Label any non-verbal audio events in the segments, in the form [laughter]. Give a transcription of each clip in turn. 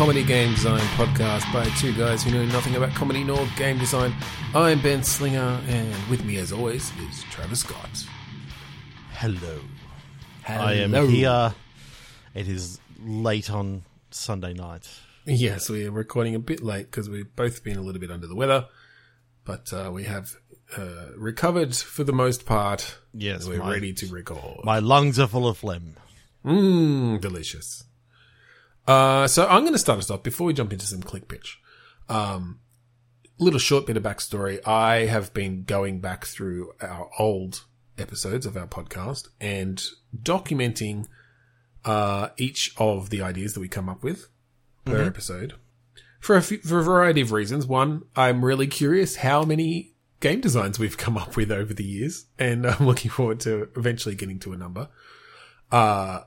comedy game design podcast by two guys who know nothing about comedy nor game design. I'm Ben Slinger, and with me, as always, is Travis Scott. Hello. Hello. I am here. It is late on Sunday night. Yes, we're recording a bit late because we've both been a little bit under the weather, but uh, we have uh, recovered for the most part. Yes, we're my- ready to record. My lungs are full of phlegm. Mmm, delicious. Uh, so I'm going to start us off before we jump into some click pitch. Um, little short bit of backstory. I have been going back through our old episodes of our podcast and documenting uh, each of the ideas that we come up with per episode for a, few, for a variety of reasons. One, I'm really curious how many game designs we've come up with over the years, and I'm [laughs] looking forward to eventually getting to a number. Uh,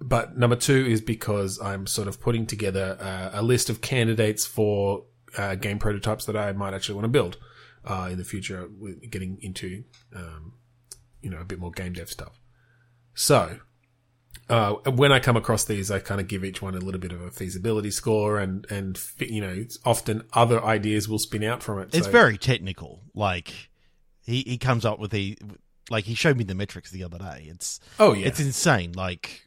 but number two is because I'm sort of putting together uh, a list of candidates for uh, game prototypes that I might actually want to build uh, in the future, with getting into um, you know a bit more game dev stuff. So uh, when I come across these, I kind of give each one a little bit of a feasibility score, and and you know often other ideas will spin out from it. It's So- very technical. Like he he comes up with the like he showed me the metrics the other day. It's oh yeah, it's insane. Like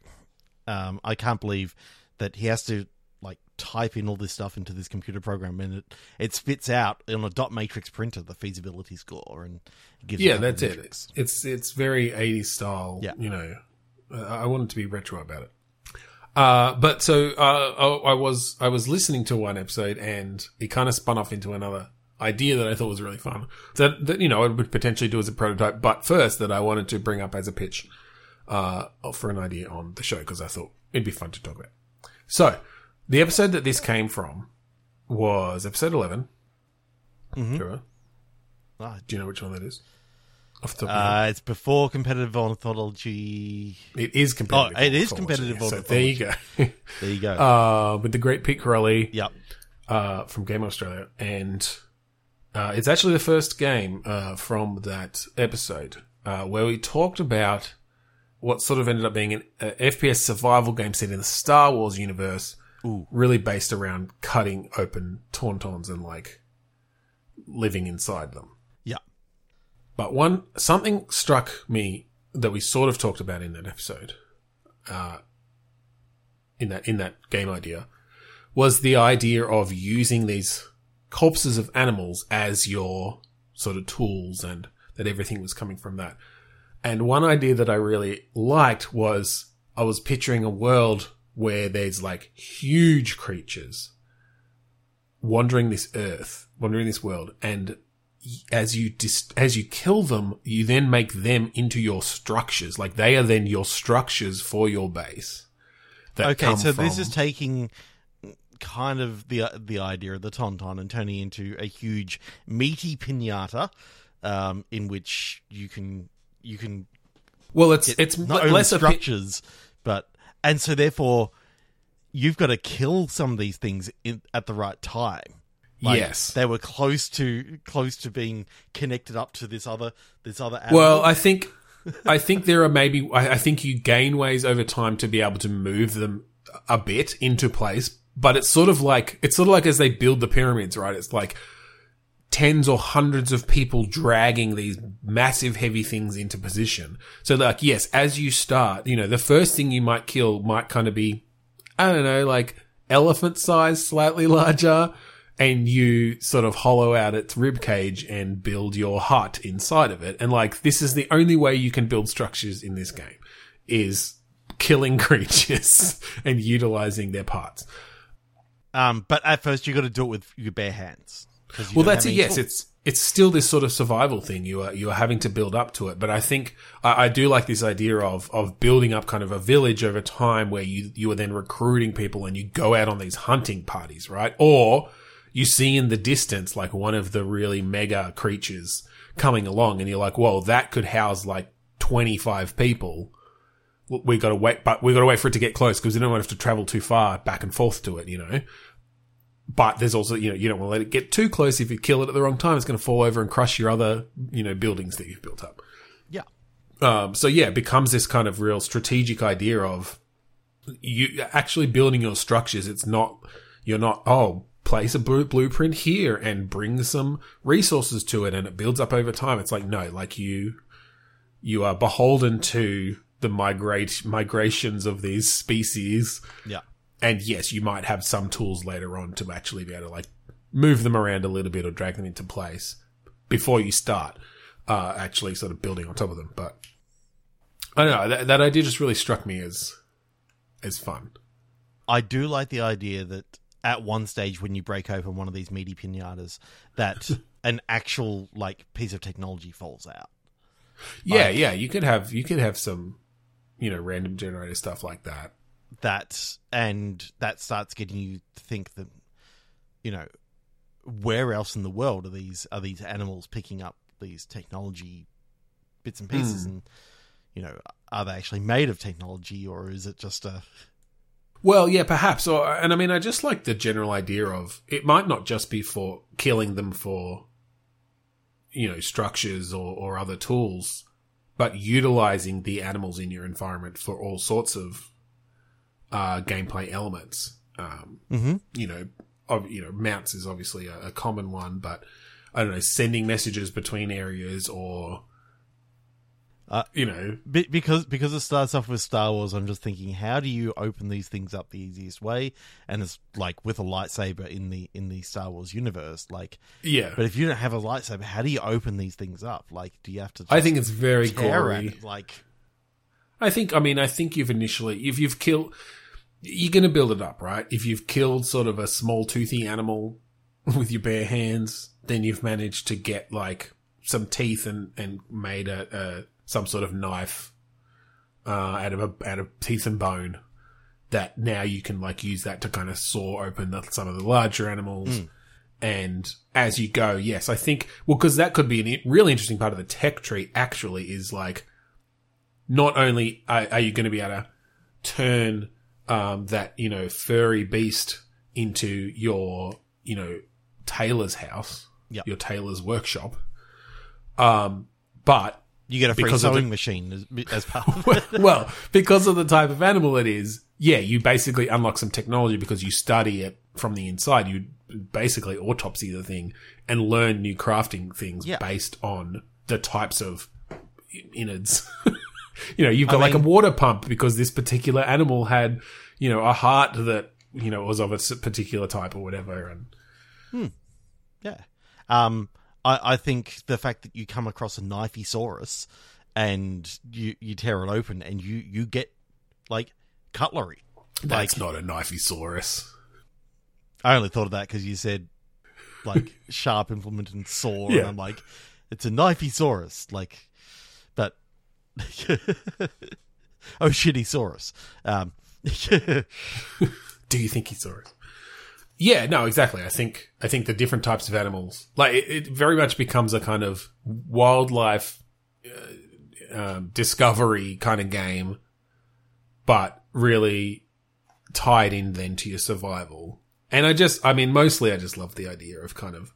um I can't believe that he has to like type in all this stuff into this computer program and it it spits out on a dot matrix printer the feasibility score and gives you yeah, that's it. It's it's very 80s style. Yeah. you know, uh, I wanted to be retro about it. Uh, but so uh, I, I was I was listening to one episode and it kind of spun off into another idea that I thought was really fun. That that you know I would potentially do as a prototype, but first that I wanted to bring up as a pitch uh, for an idea on the show because I thought it'd be fun to talk about. So the episode that this came from was episode 11 Trevor, Ah, do you know which one that is? Off the top of your. Uh, it's before competitive ornithology. It is competitive. Oh, it is competitive So there you go. [laughs] There you go. uh, with the great Pete Corelli yep. uh, from Game Australia, and uh, it's actually the first game uh, from that episode uh, where we talked about what sort of ended up being an uh, FPS survival game set in the Star Wars universe, Ooh. really based around cutting open tauntauns and like living inside them. Yeah. But one something struck me that we sort of talked about in that episode, uh, in that in that game idea, was the idea of using these corpses of animals as your sort of tools, and that everything was coming from that. And one idea that I really liked was I was picturing a world where there's like huge creatures wandering this earth, wandering this world, and as you dis- as you kill them, you then make them into your structures. Like they are then your structures for your base. Okay, so this is taking kind of the the idea of the tauntaun and turning into a huge meaty pinata, um, in which you can you can well, it's it's not only less a pi- structures, but and so therefore you've got to kill some of these things in, at the right time. Like, Yes. they were close to close to being connected up to this other this other. Animal. Well, I think I think there are maybe I, I think you gain ways over time to be able to move them a bit into place, but it's sort of like it's sort of like as they build the pyramids, right? It's like tens or hundreds of people dragging these massive heavy things into position. So like yes, as you start, you know, the first thing you might kill might kind of be I don't know, like elephant size, slightly larger, and you sort of hollow out its rib cage and build your hut inside of it. And like, this is the only way you can build structures in this game is killing [laughs] creatures and utilizing their parts. um, but at first you got to do it with your bare hands. Well, that's it. Yes, tools. it's it's still this sort of survival thing. You are you are having to build up to it, but I think I, I do like this idea of of building up kind of a village over time where you you are then recruiting people and you go out on these hunting parties, right? Or you see in the distance like one of the really mega creatures coming along, and you're like, "Whoa, that could house like twenty five people." We got to wait, but we got to wait for it to get close because we don't want to have to travel too far back and forth to it, you know. But there's also, you know, you don't want to let it get too close. If you kill it at the wrong time, it's going to fall over and crush your other, you know, buildings that you've built up. yeah. Um, so yeah, it becomes this kind of real strategic idea of you actually building your structures. It's not, You're not, oh, place a blue- blueprint here and bring some resources to it and it builds up over time. It's like, no, like you, you are beholden to the migrate, migrations of these species. Yeah. And yes, you might have some tools later on to actually be able to like move them around a little bit or drag them into place before you start uh, actually sort of building on top of them. But I don't know that, that idea just really struck me as as fun. I do like the idea that at one stage when you break open one of these meaty pinatas, that [laughs] an actual like piece of technology falls out. Yeah, Like- yeah, you could have you could have some you know random generator stuff like that. That and that starts getting you to think that you know where else in the world are these are these animals picking up these technology bits and hmm. pieces and you know are they actually made of technology or is it just a Well, yeah, perhaps. Or, and I mean, I just like the general idea of it might not just be for killing them for, you know, structures or, or other tools, but utilizing the animals in your environment for all sorts of uh, gameplay elements. Um, mm-hmm. you know, of, you know, mounts is obviously a, a common one, but I don't know, sending messages between areas or, Uh, you know, Be- because because it starts off with Star Wars, I'm just thinking, how do you open these things up the easiest way? And it's like with a lightsaber in the in the Star Wars universe, like. yeah. But if you don't have a lightsaber, how do you open these things up? Like, do you have to? I think it's very gory. it? Like, I think, I mean, I think you've initially, if you've killed, you're going to build it up, right? If you've killed sort of a small toothy animal [laughs] with your bare hands, then you've managed to get like some teeth and, and made a, a some sort of knife, uh, out of a, out of teeth and bone that now you can like use that to kind of saw open the, some of the larger animals. And as you go, yes, I think, well, cause that could be a really interesting part of the tech tree actually is like, not only are, are you going to be able to turn um, that you know furry beast into your you know tailor's house, Yep. your tailor's workshop, um, but you get a free sewing the- machine as, as part of [laughs] it. well, because of the type of animal it is, yeah, you basically unlock some technology because you study it from the inside. You basically autopsy the thing and learn new crafting things Yeah. based on the types of innards. [laughs] you know, you've got I like a water pump because this particular animal had, you know, a heart that, you know, was of a particular type or whatever. And Yeah. Um, I, I think the fact that you come across a knifesaurus and you, you tear it open and you, you get like cutlery. that's Like- not a knifesaurus. I only thought of that because you said like [laughs] sharp implement and saw, and I'm like, it's a knifesaurus. Like, [laughs] oh shittysaurus. Um, [laughs] Do you think he saw it? Yeah, no, exactly. I think I think the different types of animals, like it, it very much becomes a kind of wildlife uh, um, discovery kind of game, but really tied in then to your survival. And I just, I mean, mostly I just love the idea of kind of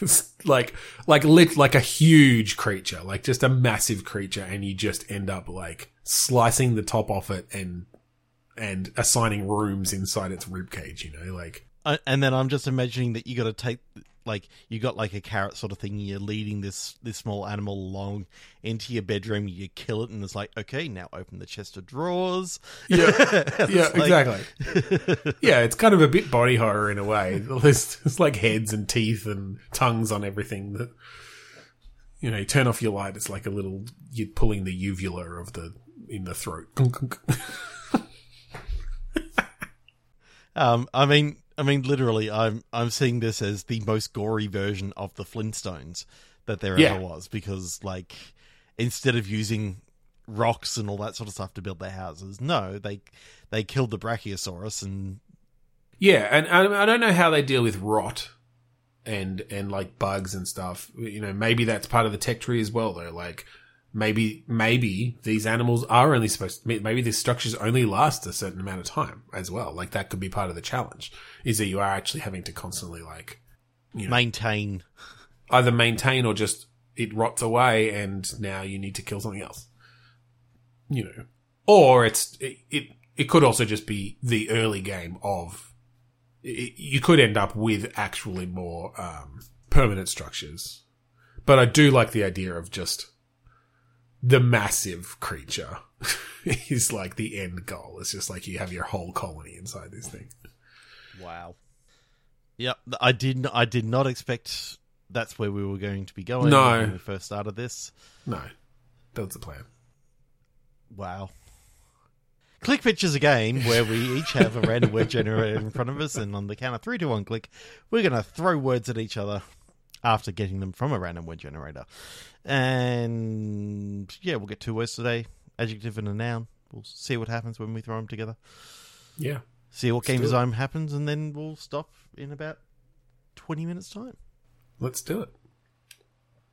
[laughs] like like lit like a huge creature, like just a massive creature, and you just end up like slicing the top off it and and assigning rooms inside its rib cage. You know, like Uh, and then I'm just imagining that you got to take like you got like a carrot sort of thing. You're leading this this small animal along into your bedroom. You kill it, and it's like, okay, now open the chest of drawers. yeah, [laughs] yeah, like- exactly. [laughs] yeah, it's kind of a bit body horror in a way. [laughs] There's, there's like heads and teeth and tongues on everything that. You know, you turn off your light. It's like a little you're pulling the uvula of the in the throat. Um, I mean, I mean, literally, I'm I'm seeing this as the most gory version of the Flintstones that there Yeah. ever was, because like instead of using rocks and all that sort of stuff to build their houses, no, they they killed the Brachiosaurus and Yeah, and I, I don't know how they deal with rot and and like bugs and stuff. You know, maybe that's part of the tech tree as well, though. Like maybe maybe these animals are only supposed. To, maybe these structures only last a certain amount of time as well. Like that could be part of the challenge. Is that you are actually having to constantly like you know maintain. either maintain or just it rots away and now you need to kill something else. You know, or it's it, it it could also just be the early game of. it- You could end up with actually more um, permanent structures, but I do like the idea of just the massive creature [laughs] is like the end goal. It's just like you have your whole colony inside this thing. Wow. Yep, I did. I did not expect that's where we were going to be going No. when we first started this. No, that was the plan. Wow. Click Pitch is a game where we each have a random word generator in front of us, and on the count of three to one click, we're going to throw words at each other after getting them from a random word generator. And yeah, we'll get two words today adjective and a noun. We'll see what happens when we throw them together. Yeah. See what game design happens, and then we'll stop in about 20 minutes' time. Let's do it.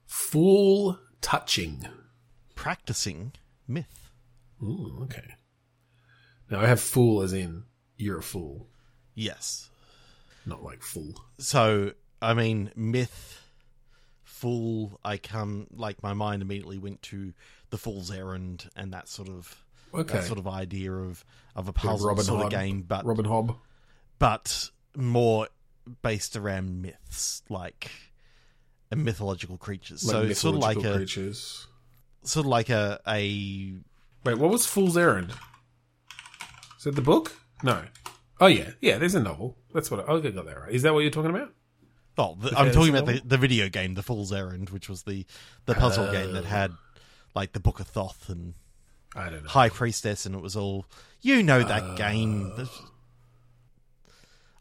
Fool touching. Practicing myth. Ooh, okay. Now I have fool as in you're a fool, Yes. not like fool. So, I mean, myth, fool, I come, like, my mind immediately went to the fool's errand and that sort of. Okay. That sort of idea of, of a puzzle Robin sort Hood. of game, but Robin Hobb. but more based around myths, like mythological creatures. Like so it's sort of like mythological a creatures. sort of like a a Wait, what was Fool's Errand? Is it the book? No. Oh yeah, yeah. There's a novel. That's what I, I got that right. Is that what you're talking about? Oh, the, I'm talking about the, the video game, The Fool's Errand, which was the, the puzzle game Oh. that had like the Book of Thoth and I don't know. High Priestess, and it was all you know that game, Uh. The-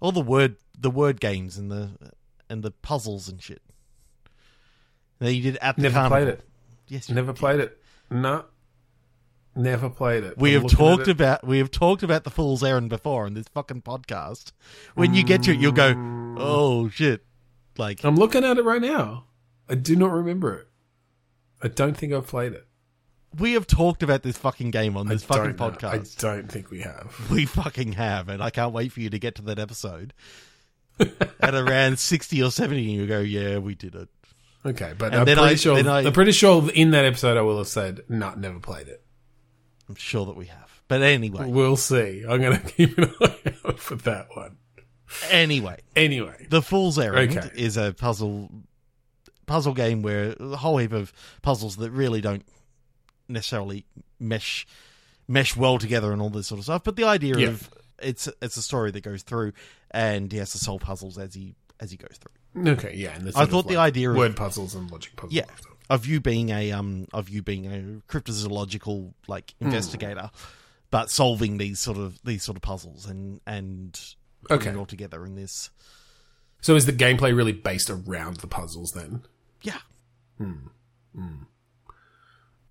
all the word the word games and the and the puzzles and shit. Now you did at the Never carnival. played it. Yes, you Never did. played it. No. Never played it. We I'm have talked about we have talked about the Fool's Errand before in this fucking podcast. When you get to it, you'll go, Mm. "Oh shit!" Like I'm looking at it right now. I do not remember it. I don't think I've played it. we have talked about this fucking game on this I fucking podcast. I don't think we have. [laughs] We fucking have, and I can't wait for you to get to that episode. [laughs] At around sixty or seventy, and you go, "Yeah, we did it." Okay, but And I'm pretty I- sure. I- I'm pretty sure in that episode I will have said, "Not, never played it." I'm sure that we have. But anyway, We'll see. I'm going [laughs] to keep an eye out for that one. Anyway, Anyway, the Fool's Errand Okay. is a puzzle puzzle game where a whole heap of puzzles that really don't necessarily mesh mesh well together and all this sort of stuff. But the idea Yeah. of it's it's a story that goes through, and he has to solve puzzles as he as he goes through. okay, yeah. And the I thought the like, idea of- word puzzles and logic puzzles. Yeah, of you being a um of you being a cryptozoological like Hmm. investigator, but solving these sort of these sort of puzzles and and putting Okay. it all together in this. So is the gameplay really based around the puzzles then? Yeah. Hmm.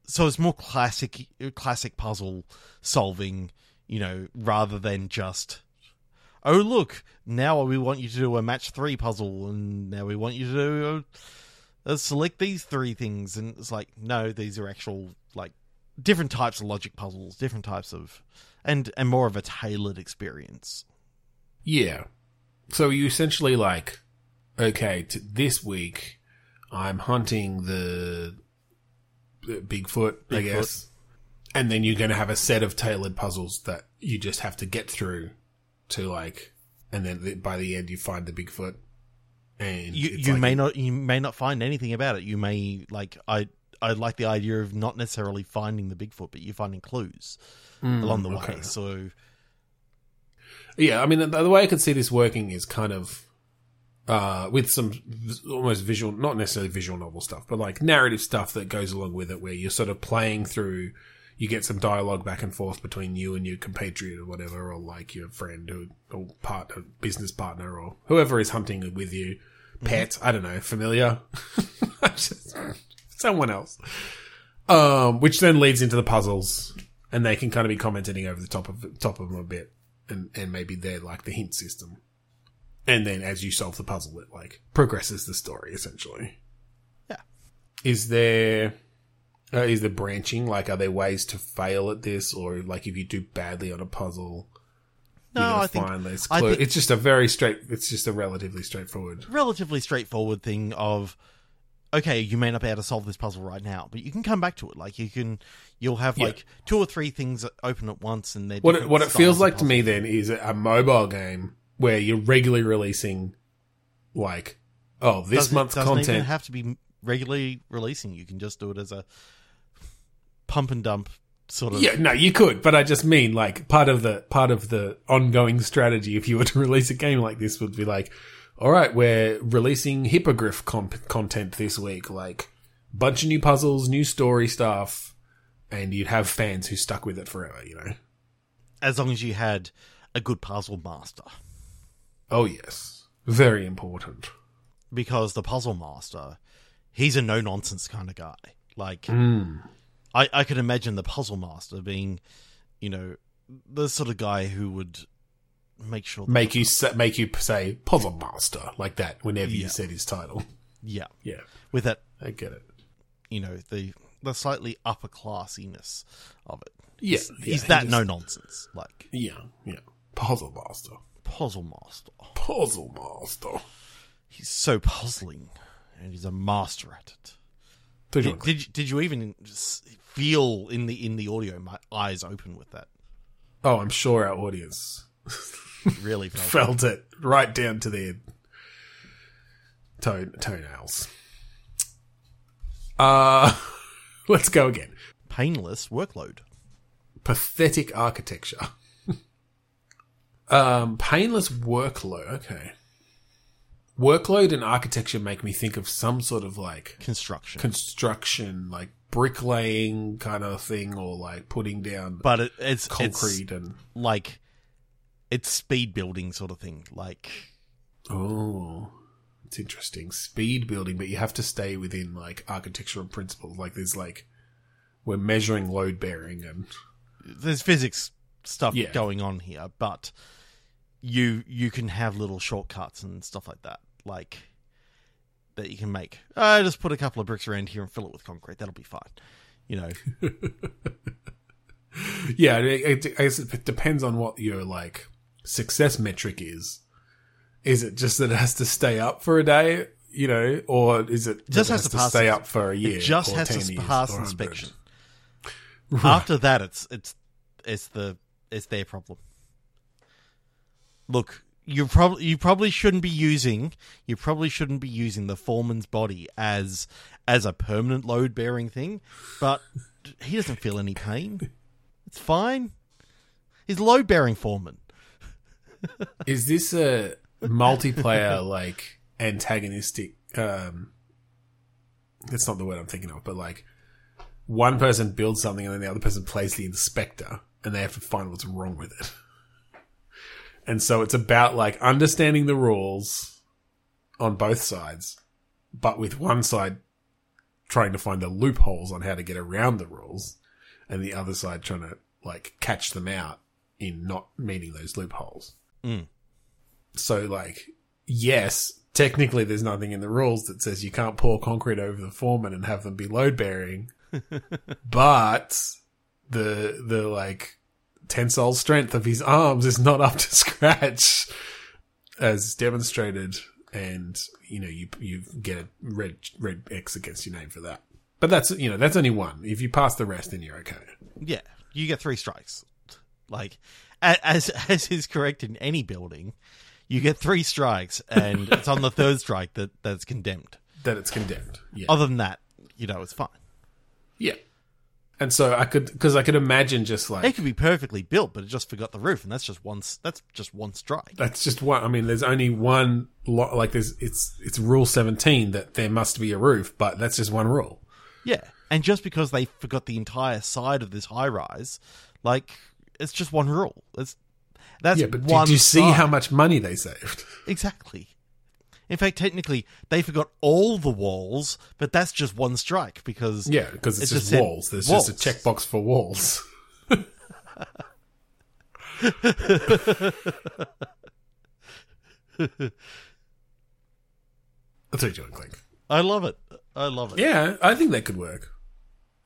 So it's more classic classic puzzle solving, you know, rather than just oh look, now we want you to do a match 3 puzzle and now we want you to do uh, select these three things and it's like no, these are actual like different types of logic puzzles, different types of and and more of a tailored experience. Yeah. So you essentially like, okay, t- this week I'm hunting the the Bigfoot, I guess. And then you're going to have a set of tailored puzzles that you just have to get through to like, and then the- by the end you find the Bigfoot. And you you like may a- not you may not find anything about it. You may like I I like the idea of not necessarily finding the Bigfoot, but you're finding clues Mm, along the okay. way. So Yeah, I mean, the, the way I could see this working is kind of uh, with some almost visual, not necessarily visual novel stuff, but like narrative stuff that goes along with it, where you're sort of playing through. You get some dialogue back and forth between you and your compatriot or whatever, or like your friend or, or partner, business partner, or whoever is hunting with you. Pet, I don't know, familiar, [laughs] Just- someone else. Um, which then leads into the puzzles, and they can kind of be commenting over the top of top of them a bit, and and maybe they're like the hint system. And then as you solve the puzzle, it like progresses the story essentially. Yeah. Is there uh, is there branching? Like, are there ways to fail at this, or like if you do badly on a puzzle, no, I think I clue? think- It's just a very straight. It's just a relatively straightforward. relatively straightforward thing of okay, you may not be able to solve this puzzle right now, but you can come back to it. Like you can, you'll have Yeah. like two or three things open at once, and they're What it, what it feels like to me then is a mobile game where you're regularly releasing, like, oh, this doesn't, month's doesn't even content. have to be regularly releasing. You can just do it as a pump and dump sort of. Yeah, no, you could, but I just mean like part of the part of the ongoing strategy if you were to [laughs] release a game like this would be like, all right, we're releasing hippogriff comp- content this week, like bunch of new puzzles, new story stuff, and you'd have fans who stuck with it forever, you know. As long as you had a good puzzle master, Oh yes, very important. because the puzzle master, he's a no nonsense kind of guy. Like Mm. I, I could imagine the puzzle master being, you know, the sort of guy who would make sure. Make you sa- make you say puzzle master like that whenever you said his title. yeah, Yeah, with that, I get it. you know, the the slightly upper classiness of it. Yeah, He's, yeah, he that just- no nonsense, like Yeah, yeah. Puzzle master. puzzle master. Puzzle master. He's so puzzling, and he's a master at it. Did Did, did you even feel in the in the audio my eyes open with that? Oh, I'm sure our audience Really [laughs] felt. felt it right down to their toe toenails. Uh [laughs] let's go again. painless workload. Pathetic architecture. [laughs] um, painless workload. Okay. Workload and architecture make me think of some sort of like construction. construction, like bricklaying kind of thing, or like putting down but it, it's concrete and like it's speed building sort of thing. Like Oh, it's interesting. Speed building, but you have to stay within like architectural principles. Like there's like we're measuring load bearing and there's physics stuff Yeah. going on here, but you you can have little shortcuts and stuff like that. Like that you can make. Ah, I just put a couple of bricks around here and fill it with concrete. That'll be fine. You know, [laughs] yeah, it, it, I guess it depends on what your like success metric is. Is it just that it has to stay up for a day, you know, or is it Just it has to pass stay up for a year? it just has 10 to pass or 100? inspection. [laughs] After that, it's it's it's the it's their problem. Look, you probably you probably shouldn't be using you probably shouldn't be using the foreman's body as as a permanent load bearing thing, but he doesn't feel any pain. It's fine. He's load bearing foreman. Is this a multiplayer like antagonistic um that's not the word I'm thinking of, but like one person builds something and then the other person plays the inspector and they have to find what's wrong with it. And so it's about like understanding the rules on both sides, but with one side trying to find the loopholes on how to get around the rules and the other side trying to like catch them out in not meeting those loopholes. Mm. So, like, yes, technically there's nothing in the rules that says you can't pour concrete over the foreman and have them be load bearing, [laughs] but the the like tensile strength of his arms is not up to [laughs] scratch, as demonstrated, and you know you you get a red red X against your name for that. But that's you know that's only one. If you pass the rest, then you're okay. Yeah, you get three strikes. Like as as is correct in any building, you get three strikes, and it's on the [laughs] third strike that that's condemned. That it's condemned. Yeah. Other than that, you know, it's fine. Yeah. And so I could, because I could imagine just like It could be perfectly built, but it just forgot the roof, and that's just one. That's just one strike. that's just one. I mean, there's only one. Lo- like there's it's it's rule seventeen that there must be a roof, but that's just one rule. Yeah, and just because they forgot the entire side of this high rise, like it's just one rule. It's that's Yeah, but one did you see side. how much money they saved? [laughs] exactly? In fact, technically, they forgot all the walls, but that's just one strike because Yeah, because it's It just walls. There's walls. just a checkbox for walls. That's what you're Clink. I love it. I love it. Yeah, I think that could work.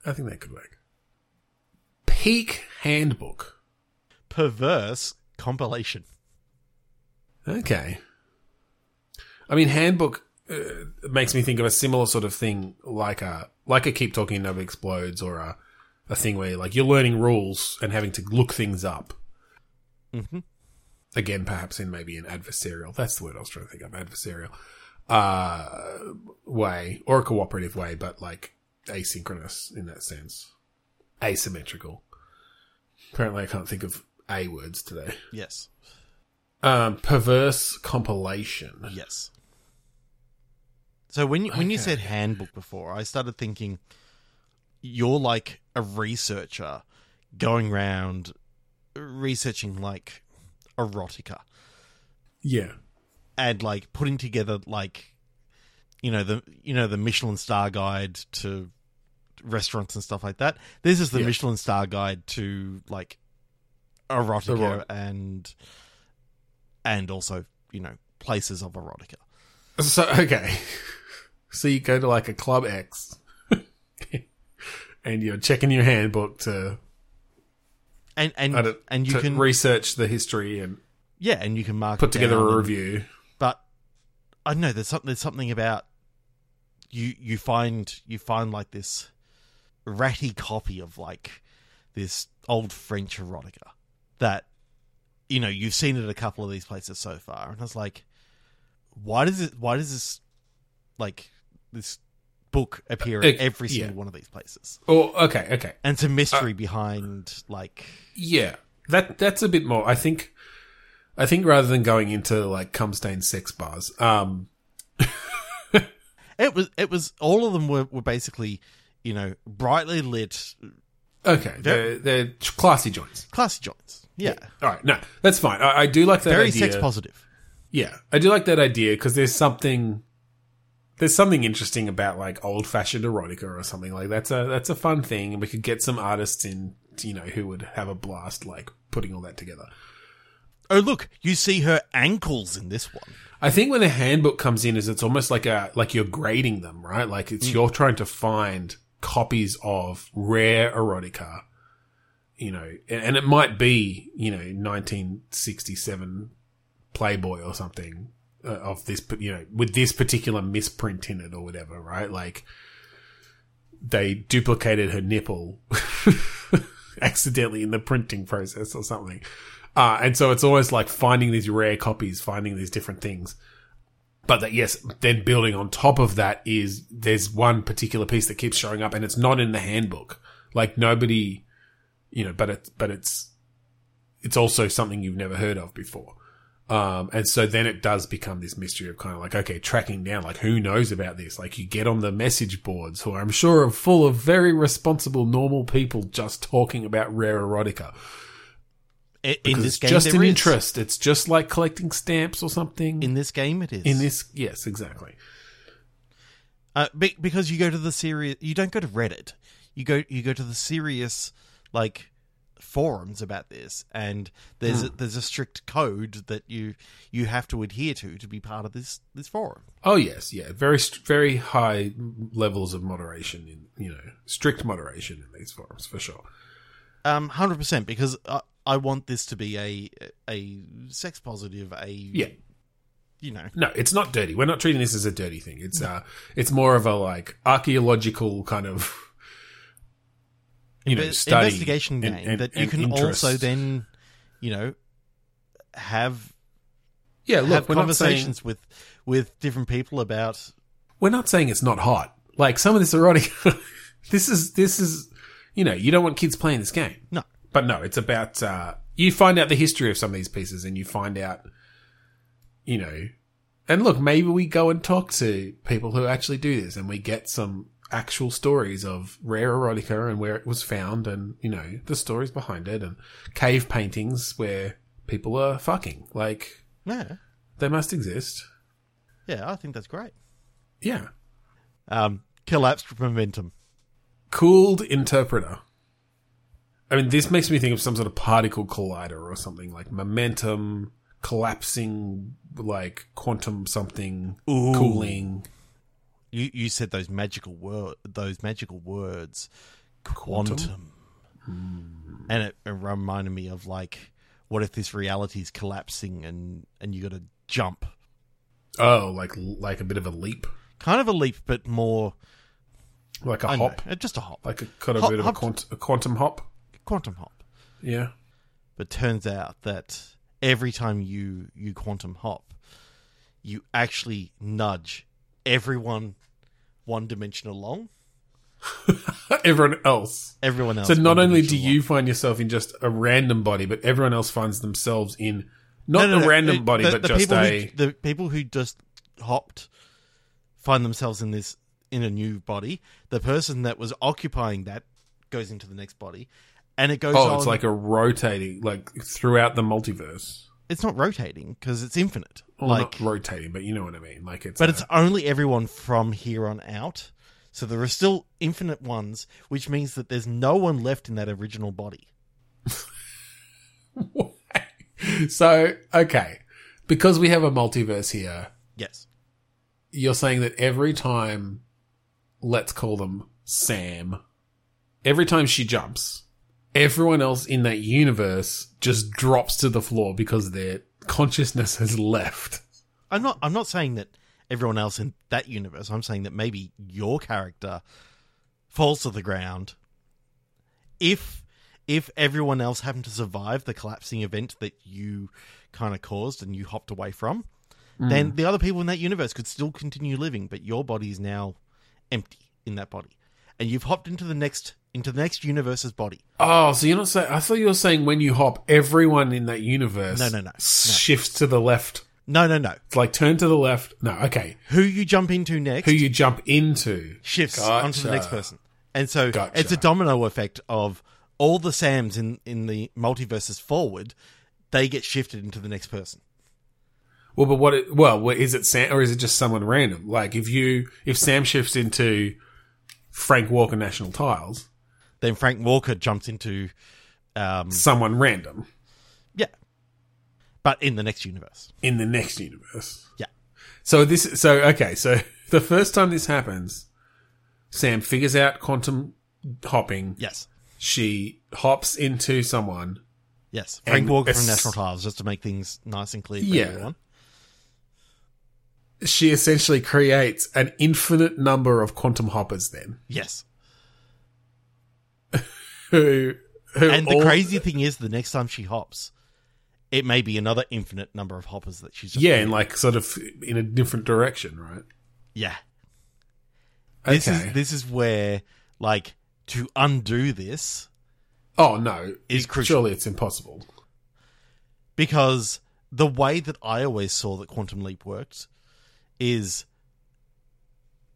I think that could work. Peak handbook. Perverse compilation. Okay. I mean, handbook uh, makes me think of a similar sort of thing, like a like a keep talking never explodes, or a a thing where like you're learning rules and having to look things up. Mm-hmm. Again, perhaps in maybe an adversarial. That's the word I was trying to think of. Adversarial uh, way or a cooperative way, but like asynchronous in that sense. Asymmetrical. Apparently, I can't think of a words today. Yes. Um, perverse compilation. Yes. So when you, when you said handbook before, I started thinking you're like a researcher going around researching like erotica Yeah. and like putting together like you know the you know the Michelin star guide to restaurants and stuff like that. This is the Yeah. Michelin star guide to like erotica Erot- and and also, you know, places of erotica. So okay, [laughs] so you go to like a club X, [laughs] and you're checking your handbook to And and and you can research the history and yeah, and you can mark put together a and- review. but I don't know there's something there's something about you you find you find like this ratty copy of like this old French erotica that you know you've seen it at a couple of these places so far, and I was like, why does it? Why does this like this book appear Uh, at every yeah. single one of these places? Oh, okay, okay, And it's a Uh, mystery behind like yeah. That that's a bit more. I think. I think rather than going into like cum stained sex bars, um, [laughs] it was. It was all of them were were basically you know brightly lit, okay, they're, they're classy joints. classy joints. Yeah, All right, no, that's fine. I, I do like that very idea. sex positive. Yeah, I do like that idea because there's something there's something interesting about like old fashioned erotica or something like that's a that's a fun thing, and we could get some artists in, you know, who would have a blast like putting all that together. Oh look, you see her ankles in this one. I think when the handbook comes in, is it's almost like a like you're grading them, right? Like it's mm. you're trying to find copies of rare erotica, you know, and, it might be you know 1967 Playboy or something uh, of this, you know, with this particular misprint in it or whatever, right? Like they duplicated her nipple [laughs] accidentally in the printing process or something. Uh, and so it's always like finding these rare copies, finding these different things. But that, yes, then building on top of that is there's one particular piece that keeps showing up and it's not in the handbook. Like nobody, you know, but it's, but it's, it's also something you've never heard of before. Um, and so then it does become this mystery of kind of like, okay, tracking down, like who knows about this? Like you get on the message boards who I'm sure are full of very responsible, normal people just talking about rare erotica. In Because this it's game, just an is. interest. It's just like collecting stamps or something. In this game, it is. In this, yes, exactly. uh, be- because you go to the serious. You don't go to Reddit. You go. You go to the serious like forums about this, and there's Hmm. a, there's a strict code that you you have to adhere to to be part of this this forum. Oh yes, yeah, very very high levels of moderation in you know strict moderation in these forums for sure. Um, hundred percent. Because I, I want this to be a a sex positive. A Yeah, You know. no, it's not dirty. We're not treating this as a dirty thing. It's uh, it's more of a like archaeological kind of you know Inve- study investigation game and- and- that you and can interest. also then, you know, have yeah. Look, have we're saying conversations with with different people about. we're not saying it's not hot. Like some of this erotic, [laughs] this is this is you know you don't want kids playing this game. No, But no, it's about uh, you find out the history of some of these pieces, and you find out, you know, and look, maybe we go and talk to people who actually do this, and we get some actual stories of rare erotica and where it was found, and you know the stories behind it, and cave paintings where people are fucking. Like yeah, they must exist. yeah. I think that's great. Yeah, Um, collapsed momentum. cooled interpreter. I mean, this makes me think of some sort of particle collider or something like momentum collapsing, like quantum something Ooh. cooling. You you said those magical word those magical words, quantum, and it, it reminded me of like, what if this reality is collapsing and and you got to jump? Oh, like like a bit of a leap, Kind of a leap, but more like a I hop, know, uh, just a hop, like a kind of Hop- bit of a, quant- a quantum hop. quantum hop. Yeah. But turns out that every time you you quantum hop, you actually nudge everyone one dimension along. [laughs] Everyone else. Everyone else. So not only do you find yourself in just a random body, but everyone else finds themselves in not. No, no, a no, random body, the- but the just a. who, the people who just hopped find themselves in this in a new body. The person that was occupying that goes into the next body, and it goes. oh, on, it's like a rotating, like throughout the multiverse. It's not rotating because it's infinite. Well, like, not rotating, but you know what I mean. Like it's, but a- it's only everyone from here on out. So there are still infinite ones, which means that there's no one left in that original body. [laughs] so okay, because we have a multiverse here. Yes. You're saying that every time, let's call them Sam, every time she jumps, everyone else in that universe just drops to the floor because their consciousness has left. I'm not I'm not saying that everyone else in that universe. I'm saying that maybe your character falls to the ground if if everyone else happened to survive the collapsing event that you kind of caused and you hopped away from, hmm. then the other people in that universe could still continue living, but your body is now empty in that body. And you've hopped into the next into the next universe's body. Oh, so you're not saying? I thought you were saying when you hop, everyone in that universe No, no, no, no. shifts to the left. No, no, no. It's like turn to the left. No, okay. Who you jump into next Who you jump into? shifts Gotcha. onto the next person. And so Gotcha. it's a domino effect of all the Sams in, in the multiverses forward, they get shifted into the next person. Well, but what? It, well, what- is it Sam or is it just someone random? Like if you if Sam shifts into Frank Walker National Tiles, Then Frank Walker jumps into um someone random yeah. But in the next universe. in the next universe. Yeah. So this, so okay, so [laughs] the first time this happens, Sam figures out quantum hopping. Yes. She hops into someone. Yes. Frank Walker from National Tiles, just to make things nice and clear for Yeah. everyone. She essentially creates an infinite number of quantum hoppers. Then Yes. Who, who And the all- crazy thing is the next time she hops, it may be another infinite number of hoppers that she's just yeah, in like sort of in a different direction, right? Yeah. This Okay. is this is where like to undo this Oh no, Is crucial. surely it's impossible. because the way that I always saw that quantum leap worked is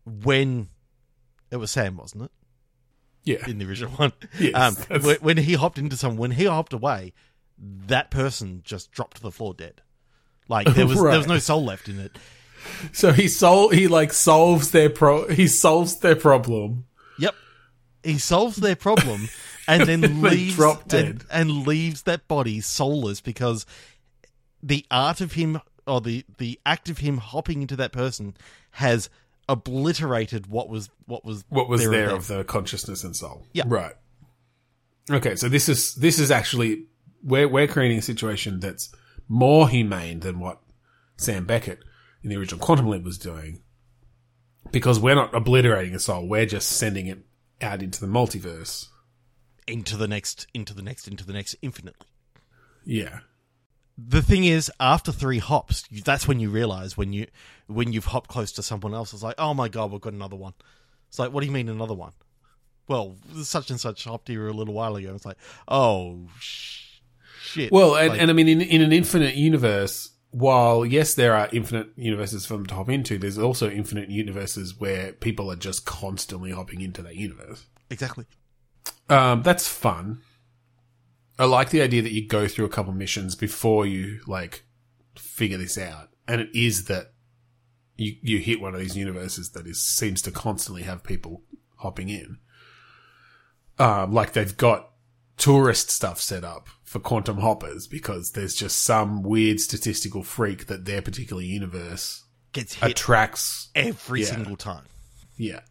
when it was Sam, wasn't it? Yeah, In the original one, Yes, um, when, when he hopped into someone, when he hopped away, that person just dropped to the floor dead. Like there was there was no soul left in it. so he sol he like solves their pro he solves their problem. Yep. He solves their problem [laughs] and then leaves drop and, and leaves that body soulless because the art of him or the, the act of him hopping into that person has obliterated what was what was What was there there of the consciousness and soul? Yeah. right. Okay, so this is this is actually we're we're creating a situation that's more humane than what Sam Beckett in the original Quantum Leap was doing, because we're not obliterating a soul; we're just sending it out into the multiverse. into the next into the next into the next infinitely. Yeah. The thing is, after three hops, you, that's when you realize when you when you've hopped close to someone else, it's like, oh my god, we've got another one. It's like, what do you mean another one? Well, such and such hopped here a little while ago. It's like, oh sh- shit. Well, and, Like, and I mean, in, in an infinite universe, while yes, there are infinite universes for them to hop into, there's also infinite universes where people are just constantly hopping into that universe. exactly. Um, that's fun. I like the idea that you go through a couple missions before you like figure this out, and it is that you you hit one of these universes that is seems to constantly have people hopping in. Um, like they've got tourist stuff set up for quantum hoppers because there's just some weird statistical freak that their particular universe Gets hit attracts. every yeah. single time, Yeah,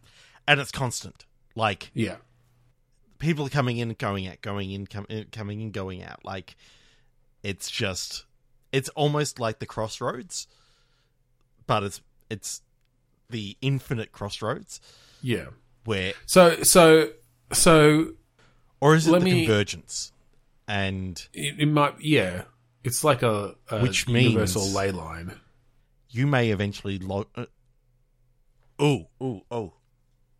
and it's constant. Like yeah, people coming in, going out, going in, com- uh, coming in, going out. Like it's just, it's almost like the crossroads, but it's it's the infinite crossroads Yeah. where, So so so or is it the me- convergence? And it, it might yeah. It's like a, a Which means- universal ley line. you may eventually log. Uh, oh, oh, oh.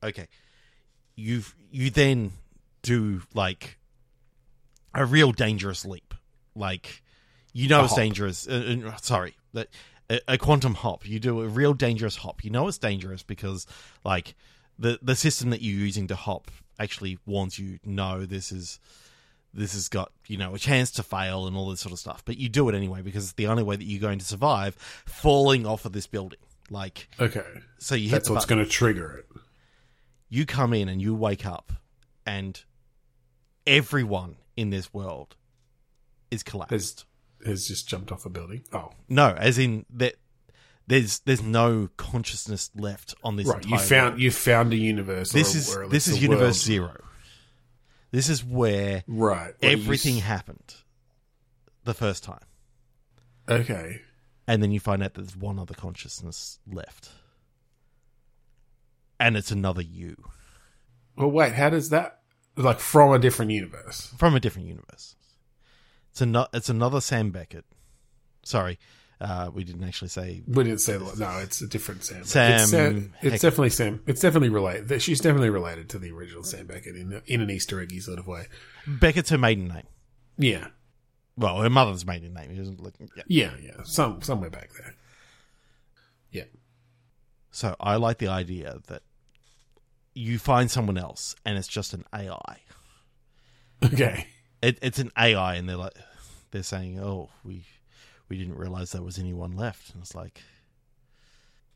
Okay. You've you then do like a real dangerous leap. Like you know A it's hop. dangerous. Uh, uh, sorry, that a, a quantum hop. You do a real dangerous hop. You know it's dangerous because like the the system that you're using to hop actually warns you. No, this is this has got you know a chance to fail and all this sort of stuff. But you do it anyway because it's the only way that you're going to survive falling off of this building. Like Okay. so, you hit That's what's going to trigger it. You come in and you wake up, and everyone in this world is collapsed. Has has just jumped off a building. Oh, no, as in that. There's there's no consciousness left on this. right. You found world. you found a universe. this is this is universe world. zero. This is where Right. where everything s- happened the first time. Okay. and then you find out that there's one other consciousness left and it's another you Well, wait. How does that like from a different universe? from a different universe it's, ano- it's another sam beckett sorry uh, we didn't actually say We didn't say. No, it's a different Sam. Sam It's, Sam, it's definitely Sam. It's definitely related. She's definitely related to the original Sam Beckett in in an Easter eggy sort of way. beckett's her maiden name Yeah. well her mother's maiden name isn't like- yeah. Yeah. Yeah. Some somewhere back there. Yeah. so i like the idea that you find someone else and it's just an ai Okay. it, it's an ai and they're like they're saying oh we we didn't realize there was anyone left. And it's like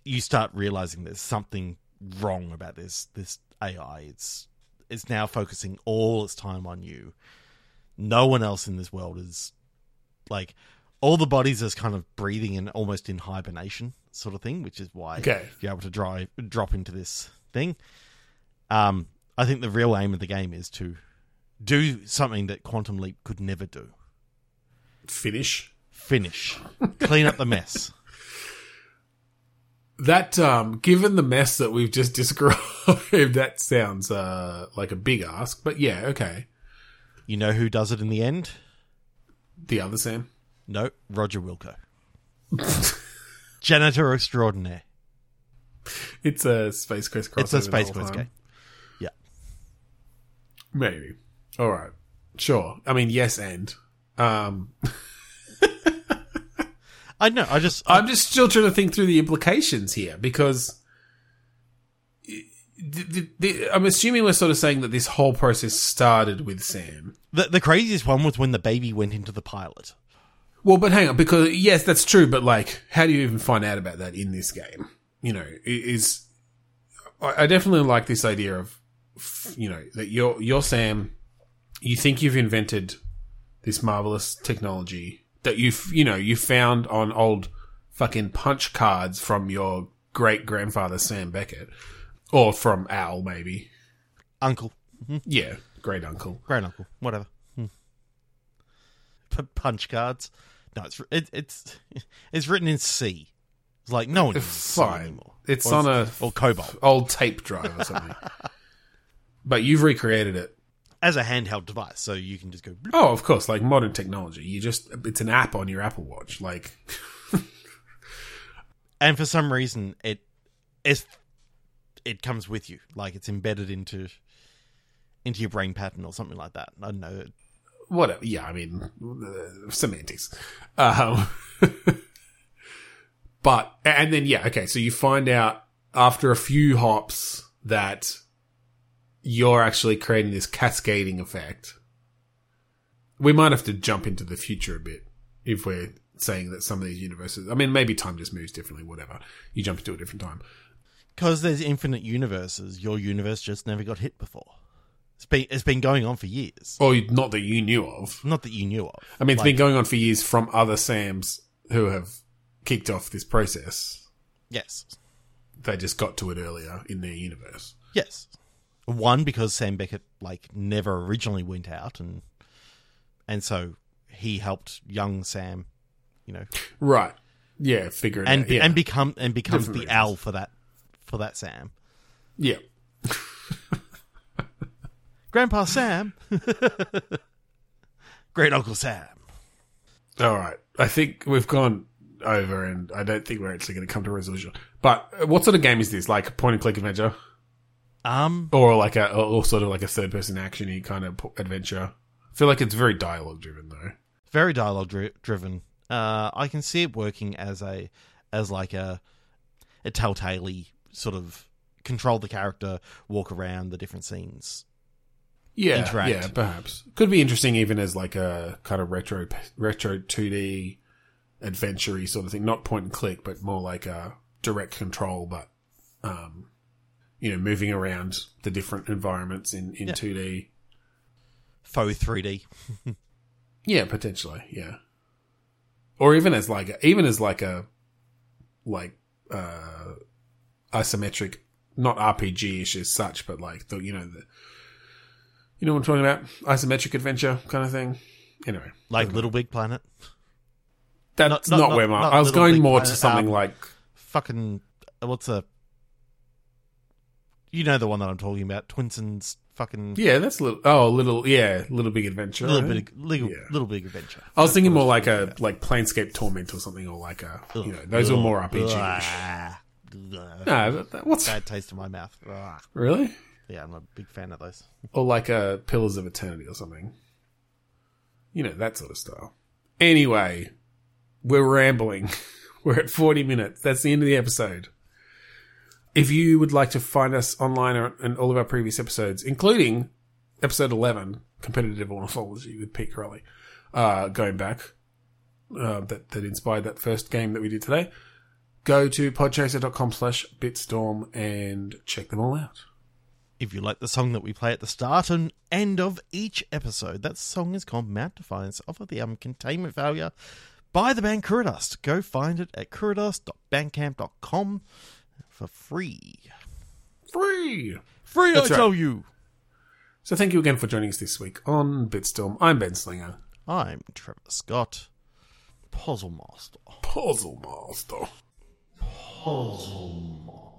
you start realizing there's something wrong about this this ai it's it's now focusing all its time on you. No one else in this world is like all the bodies is kind of breathing and almost in hibernation sort of thing which is why Okay. you're able to drive drop into this thing um i think the real aim of the game is to do something that quantum leap could never do Finish. finish clean up the mess That um, given the mess that we've just [laughs] described, that sounds uh like a big ask. But yeah, okay. you know who does it in the end The other Sam. no roger wilco janitor extraordinaire It's a Space Quest crossover. it's a space quest game Maybe. All right. Sure. I mean, yes, and um, i know i just I'm just still trying to think through the implications here because the, the, the, I'm assuming we're sort of saying that this whole process started with Sam. the, the craziest one was when the baby went into the pilot Well, but hang on, because yes, that's true, but like, how do you even find out about that in this game? You know, is I definitely like this idea of, you know, that you're you're Sam, you think you've invented this marvelous technology that you've you know you found on old fucking punch cards from your great grandfather Sam Beckett, or from Al maybe, uncle. Yeah, great uncle. grand uncle whatever. Hmm. P- punch cards? No it's it, it's [laughs] it's written in c. It's like no one uses C Fine, anymore. It's Or on a or COBOL. old tape drive or something. [laughs] but you've recreated it. as a handheld device, so you can just go. bloop. Oh, of course, like modern technology. You just it's an app on your Apple Watch. Like [laughs] And for some reason, it it's, it comes with you, like it's embedded into into your brain pattern or something like that. I don't know. whatever. Yeah, I mean uh, semantics. Um, [laughs] but and then yeah, okay. So you find out after a few hops that you're actually creating this cascading effect. We might have to jump into the future a bit if we're saying that some of these universes. I mean, maybe time just moves differently. Whatever. You jump into a different time. Because there's infinite universes, your universe just never got hit before. It's been it's been going on for years. Or not that you knew of. Not that you knew of. I mean, it's Like- been going on for years from other Sams who have kicked off this process. Yes, They just got to it earlier in their universe. yes. One because Sam Beckett like never originally went out, and and so he helped young Sam, you know, Right. yeah, figure it and out. Yeah. and become and becomes Different the reasons. Al for that for that Sam. yeah. Grandpa Sam. [laughs] Great Uncle Sam. All right. I think we've gone over, and I don't think we're actually going to come to a resolution. But uh, what sort of game is this? Like point and click adventure, Um, or like a, or sort of like a third person actiony kind of adventure? I feel like it's very dialogue driven, though. very dialogue dri- driven. Uh, I can see it working as a as like a a telltale sort of control the character, walk around the different scenes. Yeah, Interact. yeah, perhaps could be interesting even as like a kind of retro retro two D adventure sort of thing, not point and click, but more like a direct control, but um, you know, moving around the different environments in in Yeah. two D. Faux 3D. Yeah, potentially, yeah. Or even as like a, even as like a like uh isometric, not RPG ish as such, but like the you know the you know what I'm talking about, isometric adventure kind of thing. Anyway, Like Little Big Planet. that's not- not, not- where my not I was going Big more to something um, like Fucking what's a you know the one that I'm talking about, Twinsen's fucking yeah, that's a little oh a little yeah, little big adventure. little right? bit of, little, Yeah. little big adventure. I was thinking more like a like Planescape Torment or something, or like a you know those were more RPG. ugh. No, what's Bad taste in my mouth. Ugh. really? Yeah, I'm a big fan of those. or like a Pillars of Eternity or something. You know, that sort of style. Anyway, we're rambling. [laughs] We're at 40 minutes. That's the end of the episode. If you would like to find us online and all of our previous episodes, including episode 11, Competitive Ornithology with Pete Crowley, uh, going back, uh, that, that inspired that first game that we did today, go to podchaser.com slash bitstorm and check them all out. If you like the song that we play at the start and end of each episode, that song is called Mount Defiance off of the album Containment Failure by the band Kuradust. Go find it at kuradust.bandcamp.com for free. Free! Free, That's I right. tell you. So thank you again for joining us this week on Bitstorm. I'm Ben Slinger. I'm Trevor Scott, Puzzle Master. Puzzle Master. Puzzle Master.